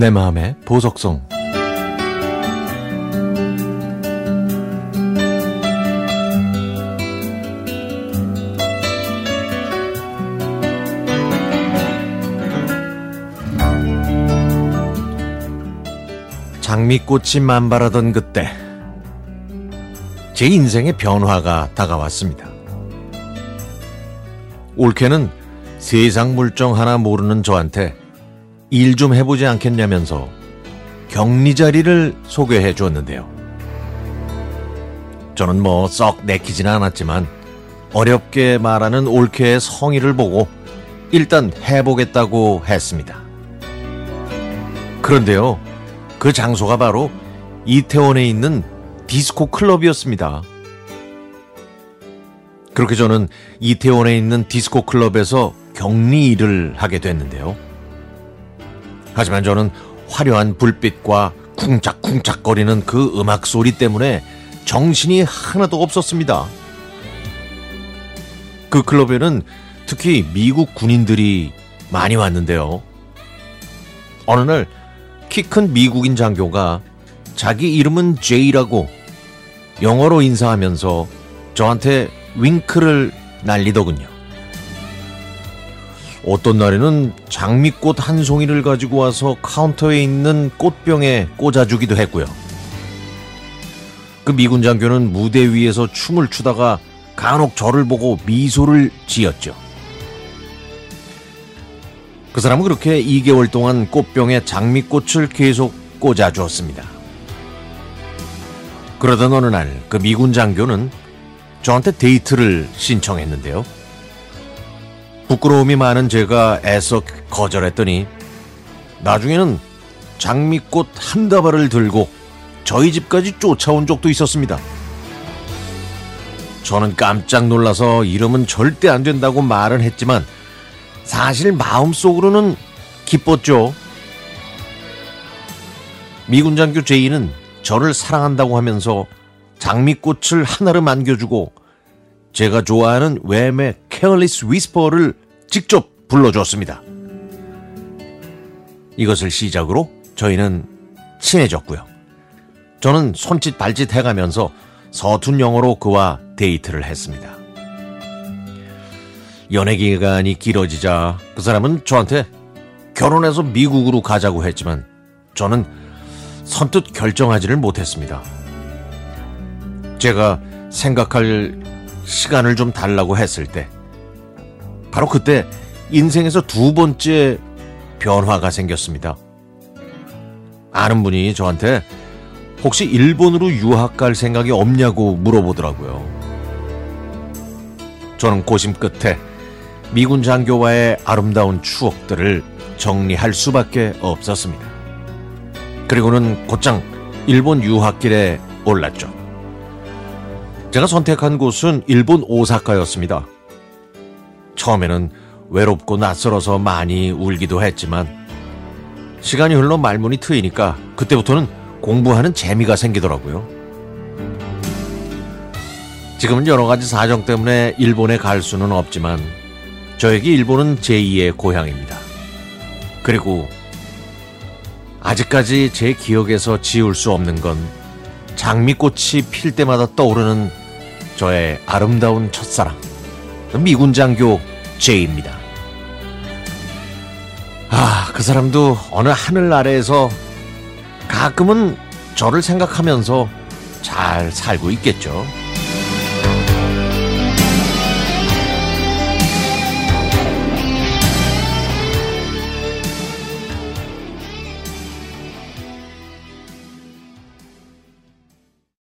내 마음의 보석성 장미꽃이 만발하던 그때 제 인생의 변화가 다가왔습니다. 올케는 세상 물정 하나 모르는 저한테 일 좀 해보지 않겠냐면서 격리 자리를 소개해 주었는데요. 저는 뭐 썩 내키지는 않았지만 어렵게 말하는 올케의 성의를 보고 일단 해보겠다고 했습니다. 그런데요, 그 장소가 바로 이태원에 있는 디스코 클럽이었습니다. 그렇게 저는 이태원에 있는 디스코 클럽에서 격리 일을 하게 됐는데요. 하지만 저는 화려한 불빛과 쿵짝쿵짝거리는 그 음악 소리 때문에 정신이 하나도 없었습니다. 그 클럽에는 특히 미국 군인들이 많이 왔는데요. 어느 날 키 큰 미국인 장교가 자기 이름은 제이라고 영어로 인사하면서 저한테 윙크를 날리더군요. 어떤 날에는 장미꽃 한 송이를 가지고 와서 카운터에 있는 꽃병에 꽂아주기도 했고요. 그 미군 장교는 무대 위에서 춤을 추다가 간혹 저를 보고 미소를 지었죠. 그 사람은 그렇게 2개월 동안 꽃병에 장미꽃을 계속 꽂아주었습니다. 그러던 어느 날 그 미군 장교는 저한테 데이트를 신청했는데요. 부끄러움이 많은 제가 애써 거절했더니 나중에는 장미꽃 한 다발을 들고 저희 집까지 쫓아온 적도 있었습니다. 저는 깜짝 놀라서 이름은 절대 안 된다고 말은 했지만 사실 마음속으로는 기뻤죠. 미군 장교 제이는 저를 사랑한다고 하면서 장미꽃을 하나를 안겨주고 제가 좋아하는 Wham의 Careless Whisper를 직접 불러줬습니다. 이것을 시작으로 저희는 친해졌고요. 저는 손짓 발짓 해가면서 서툰 영어로 그와 데이트를 했습니다. 연애 기간이 길어지자 그 사람은 저한테 결혼해서 미국으로 가자고 했지만 저는 선뜻 결정하지를 못했습니다. 제가 생각할 시간을 좀 달라고 했을 때 바로 그때 인생에서 두 번째 변화가 생겼습니다. 아는 분이 저한테 혹시 일본으로 유학 갈 생각이 없냐고 물어보더라고요. 저는 고심 끝에 미군 장교와의 아름다운 추억들을 정리할 수밖에 없었습니다. 그리고는 곧장 일본 유학길에 올랐죠. 제가 선택한 곳은 일본 오사카였습니다. 처음에는 외롭고 낯설어서 많이 울기도 했지만 시간이 흘러 말문이 트이니까 그때부터는 공부하는 재미가 생기더라고요. 지금은 여러 가지 사정 때문에 일본에 갈 수는 없지만 저에게 일본은 제2의 고향입니다. 그리고 아직까지 제 기억에서 지울 수 없는 건 장미꽃이 필 때마다 떠오르는 저의 아름다운 첫사랑 미군 장교 제이입니다. 아, 그 사람도 어느 하늘 아래에서 가끔은 저를 생각하면서 잘 살고 있겠죠.